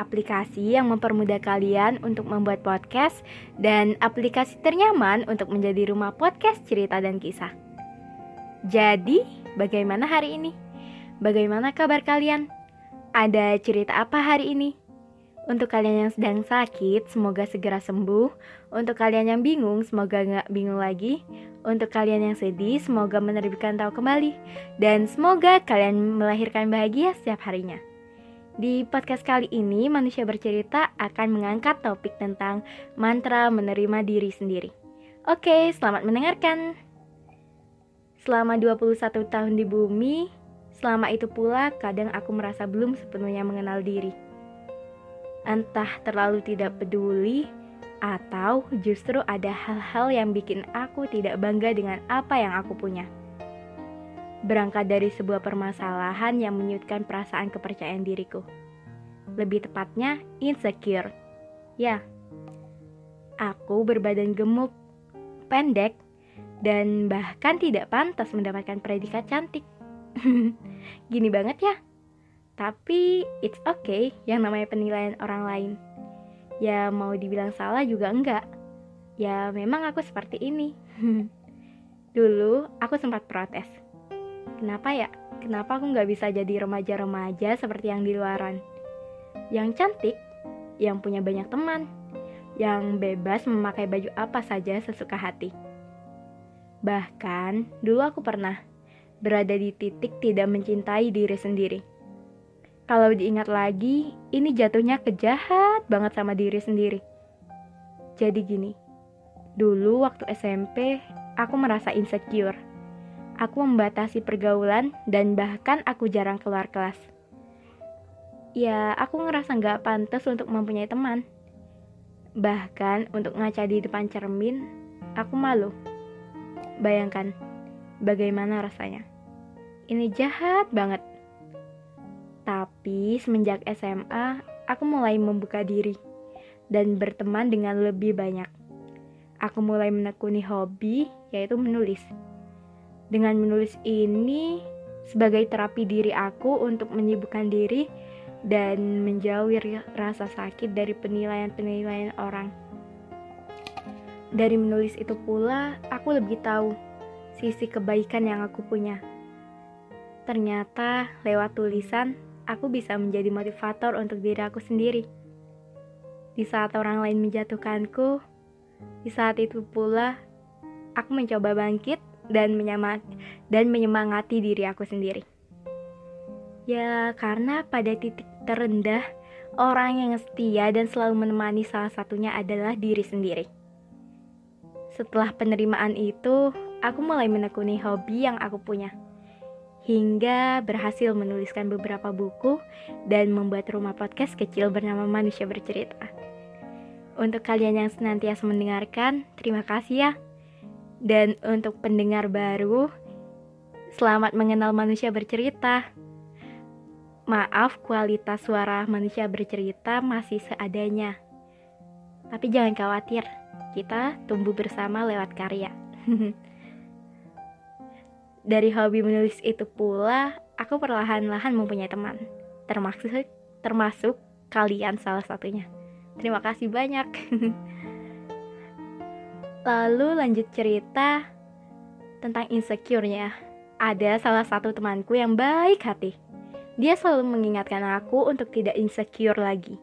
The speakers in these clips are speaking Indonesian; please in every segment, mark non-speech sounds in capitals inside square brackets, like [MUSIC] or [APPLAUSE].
aplikasi yang mempermudah kalian untuk membuat podcast dan aplikasi ternyaman untuk menjadi rumah podcast cerita dan kisah. Jadi, bagaimana hari ini? Bagaimana kabar kalian? Ada cerita apa hari ini? Untuk kalian yang sedang sakit, semoga segera sembuh. Untuk kalian yang bingung, semoga nggak bingung lagi. Untuk kalian yang sedih, semoga menerbitkan tahu kembali. Dan semoga kalian melahirkan bahagia setiap harinya. Di podcast kali ini, manusia bercerita akan mengangkat topik tentang mantra menerima diri sendiri. Oke, selamat mendengarkan. Selama 21 tahun di bumi, selama itu pula kadang aku merasa belum sepenuhnya mengenal diri. Entah terlalu tidak peduli, atau justru ada hal-hal yang bikin aku tidak bangga dengan apa yang aku punya berangkat dari sebuah permasalahan yang menyutkan perasaan kepercayaan diriku. Lebih tepatnya, insecure. Ya, aku berbadan gemuk, pendek, dan bahkan tidak pantas mendapatkan predikat cantik. [LAUGHS] Gini banget ya. Tapi it's okay yang namanya penilaian orang lain. Ya mau dibilang salah juga enggak. Ya memang aku seperti ini. [LAUGHS] Dulu aku sempat protes Kenapa ya? Kenapa aku nggak bisa jadi remaja-remaja seperti yang di luaran? Yang cantik, yang punya banyak teman, yang bebas memakai baju apa saja sesuka hati. Bahkan, dulu aku pernah berada di titik tidak mencintai diri sendiri. Kalau diingat lagi, ini jatuhnya kejahat banget sama diri sendiri. Jadi gini, dulu waktu SMP, aku merasa insecure aku membatasi pergaulan dan bahkan aku jarang keluar kelas. Ya, aku ngerasa nggak pantas untuk mempunyai teman. Bahkan untuk ngaca di depan cermin, aku malu. Bayangkan, bagaimana rasanya. Ini jahat banget. Tapi semenjak SMA, aku mulai membuka diri dan berteman dengan lebih banyak. Aku mulai menekuni hobi, yaitu menulis. Dengan menulis ini sebagai terapi diri aku untuk menyibukkan diri dan menjauhi rasa sakit dari penilaian-penilaian orang. Dari menulis itu pula, aku lebih tahu sisi kebaikan yang aku punya. Ternyata lewat tulisan, aku bisa menjadi motivator untuk diri aku sendiri. Di saat orang lain menjatuhkanku, di saat itu pula aku mencoba bangkit dan menyemangati, dan menyemangati diri aku sendiri. Ya, karena pada titik terendah, orang yang setia dan selalu menemani salah satunya adalah diri sendiri. Setelah penerimaan itu, aku mulai menekuni hobi yang aku punya. Hingga berhasil menuliskan beberapa buku dan membuat rumah podcast kecil bernama Manusia Bercerita. Untuk kalian yang senantiasa mendengarkan, terima kasih ya dan untuk pendengar baru, selamat mengenal manusia bercerita. Maaf kualitas suara manusia bercerita masih seadanya. Tapi jangan khawatir, kita tumbuh bersama lewat karya. [LAUGHS] Dari hobi menulis itu pula, aku perlahan-lahan mempunyai teman. Termasuk termasuk kalian salah satunya. Terima kasih banyak. [LAUGHS] Lalu lanjut cerita tentang insecure-nya. Ada salah satu temanku yang baik hati. Dia selalu mengingatkan aku untuk tidak insecure lagi.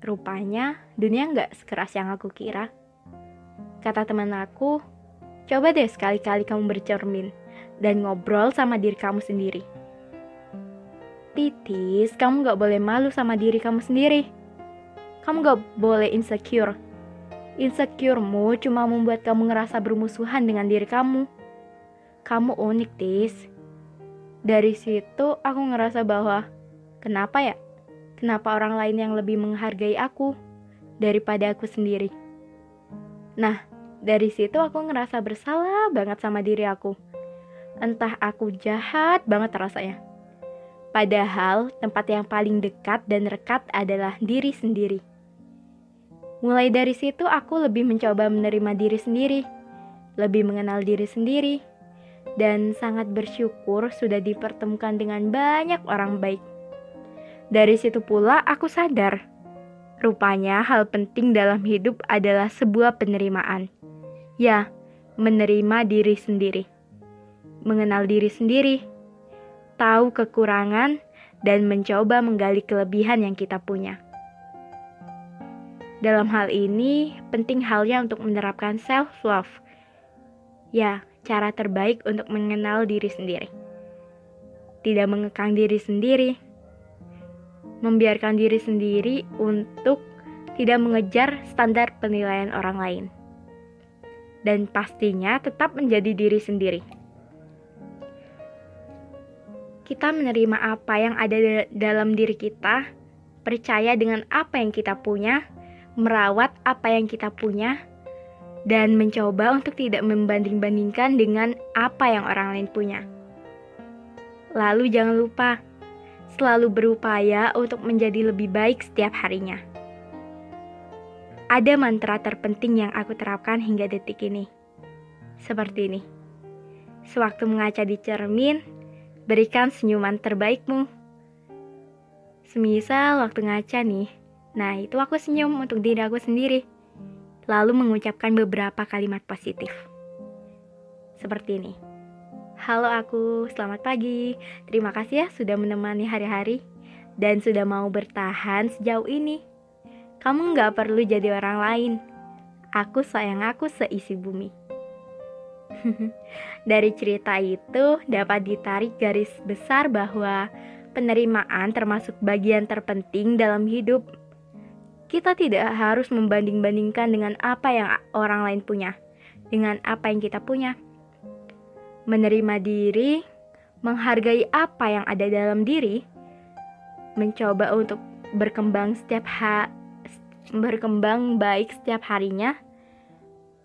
Rupanya dunia nggak sekeras yang aku kira. Kata teman aku, coba deh sekali-kali kamu bercermin dan ngobrol sama diri kamu sendiri. Titis, kamu gak boleh malu sama diri kamu sendiri. Kamu gak boleh insecure Insecuremu cuma membuat kamu ngerasa bermusuhan dengan diri kamu. Kamu unik, Tis. Dari situ aku ngerasa bahwa kenapa ya? Kenapa orang lain yang lebih menghargai aku daripada aku sendiri? Nah, Dari situ aku ngerasa bersalah banget sama diri aku. Entah aku jahat banget rasanya. Padahal tempat yang paling dekat dan rekat adalah diri sendiri. Mulai dari situ aku lebih mencoba menerima diri sendiri, lebih mengenal diri sendiri, dan sangat bersyukur sudah dipertemukan dengan banyak orang baik. Dari situ pula aku sadar, rupanya hal penting dalam hidup adalah sebuah penerimaan. Ya, menerima diri sendiri. Mengenal diri sendiri. Tahu kekurangan dan mencoba menggali kelebihan yang kita punya. Dalam hal ini, penting halnya untuk menerapkan self-love. Ya, cara terbaik untuk mengenal diri sendiri. Tidak mengekang diri sendiri, membiarkan diri sendiri untuk tidak mengejar standar penilaian orang lain dan pastinya tetap menjadi diri sendiri. Kita menerima apa yang ada dalam diri kita, percaya dengan apa yang kita punya, merawat apa yang kita punya, dan mencoba untuk tidak membanding-bandingkan dengan apa yang orang lain punya. Lalu jangan lupa, selalu berupaya untuk menjadi lebih baik setiap harinya. Ada mantra terpenting yang aku terapkan hingga detik ini. Seperti ini. Sewaktu mengaca di cermin, berikan senyuman terbaikmu. Semisal waktu ngaca nih, nah itu aku senyum untuk diri aku sendiri. Lalu mengucapkan beberapa kalimat positif. Seperti ini. Halo aku, selamat pagi. Terima kasih ya sudah menemani hari-hari dan sudah mau bertahan sejauh ini. Kamu nggak perlu jadi orang lain. Aku sayang aku seisi bumi. [LAUGHS] Dari cerita itu dapat ditarik garis besar bahwa penerimaan termasuk bagian terpenting dalam hidup. Kita tidak harus membanding-bandingkan dengan apa yang orang lain punya, dengan apa yang kita punya. Menerima diri, menghargai apa yang ada dalam diri, mencoba untuk berkembang setiap hari berkembang baik setiap harinya,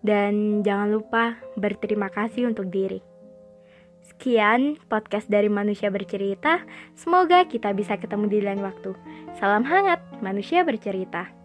dan jangan lupa berterima kasih untuk diri. Sekian podcast dari Manusia Bercerita. Semoga kita bisa ketemu di lain waktu. Salam hangat, Manusia Bercerita.